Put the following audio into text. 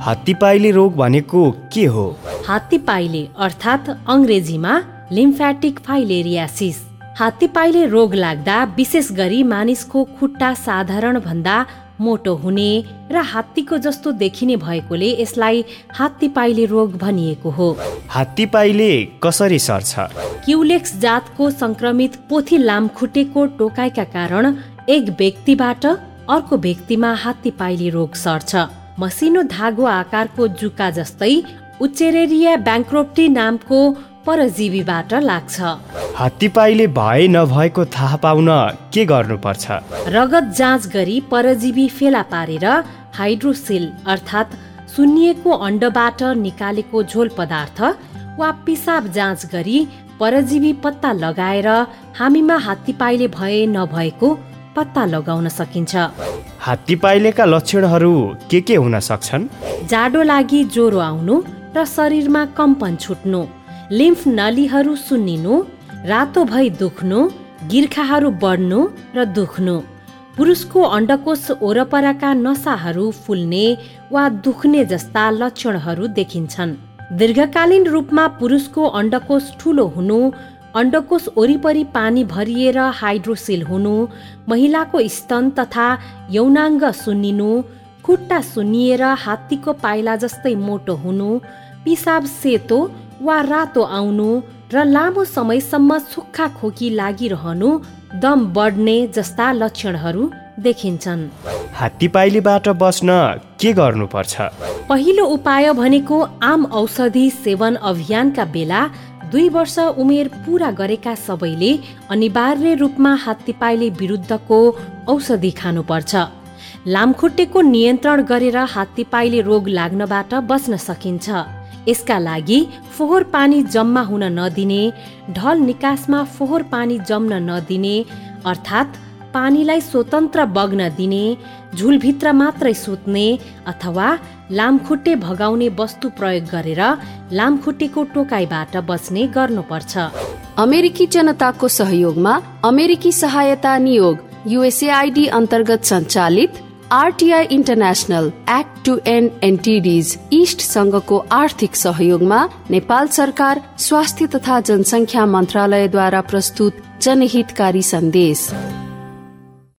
हात्तीपाइले रोग भनेको के हो? हात्तीपाइले अर्थात् अङ्ग्रेजीमा लिम्फेटिक फाइलेरियासिस। हात्तीपाइले रोग लाग्दा विशेष गरी मानिसको खुट्टा साधारण भन्दा मोटो हुने र हात्तीको जस्तो देखिने भएकोले यसलाई हात्तीपाइले रोग भनिएको हो। हात्तीपाइले कसरी सर्छ? क्युलेक्स जातको संक्रमित पोथी लामखुट्टेको टोकाइका कारण एक व्यक्तिबाट अर्को व्यक्तिमा हात्तीपाइले रोग सर्छ। मसिनो धागो आकारको जुका जस्तै उच्चेरेरिया ब्याङ्क्रोप्टी नामको परजीवीबाट लाग्छ। हात्तीपाइले भए नभएको थाहा पाउन के गर्नुपर्छ? रगत जाँच गरी परजीवी फेला पारेर हाइड्रोसिल अर्थात् सुन्निएको अण्डबाट निकालेको झोल पदार्थ वा पिसाब जाँच गरी परजीवी पत्ता लगाएर हामीमा हात्तीपाइले भए नभएको पत्ता लगाउन सकिन्छ। हात्तीपाइलेका लक्षणहरू के के हुन सक्छन्? जाडो लागि ज्वरो आउनु र शरीरमा कम्पन छुट्नु लिम्फ नलीहरू सुन्निनु रातो भई दुख्नु गिर्खाहरू बढ्नु र दुख्नु पुरुषको अण्डकोश वरपरका नसाहरू फुल्ने वा दुख्ने जस्ता लक्षणहरू देखिन्छन्। दीर्घकालीन रूपमा पुरुषको अण्डकोश ठुलो हुनु अण्डकोश वरिपरि पानी भरिएर हाइड्रोसिल हुनु महिलाको स्तन तथा यौनाङ्ग सुन्निनु खुट्टा सुन्निएर हात्तीको पाइला जस्तै मोटो हुनु पिसाब सेतो वा रातो आउनु र लामो समयसम्म सुक्खा खोकी लागिरहनु दम बढ्ने जस्ता लक्षणहरू देखिन्छन्। हात्तीपाइलेबाट बस्न के गर्नुपर्छ? पहिलो उपाय भनेको आम औषधि सेवन अभियानका बेला दुई वर्ष उमेर पुरा गरेका सबैले अनिवार्य रूपमा हात्तीपाइले विरुद्धको औषधि खानुपर्छ। लामखुट्टेको नियन्त्रण गरेर हात्तीपाइले रोग लाग्नबाट बच्न सकिन्छ। यसका लागि फोहोर पानी जम्मा हुन नदिने ढल निकासमा फोहोर पानी जम्न नदिने अर्थात् पानीलाई स्वतन्त्र बग्न दिने झुलभित्र मात्रै सुत्ने अथवा लामखुट्टे भगाउने वस्तु प्रयोग गरेर लामखुट्टेको टोकाइबाट बच्ने गर्नुपर्छ। अमेरिकी जनताको सहयोगमा अमेरिकी सहायता नियोग युएसएआईडी अन्तर्गत सञ्चालित RTI international act to end NTDs east संघको आर्थिक सहयोगमा नेपाल सरकार स्वास्थ्य तथा जनसङ्ख्या मन्त्रालयद्वारा प्रस्तुत जनहितकारी सन्देश।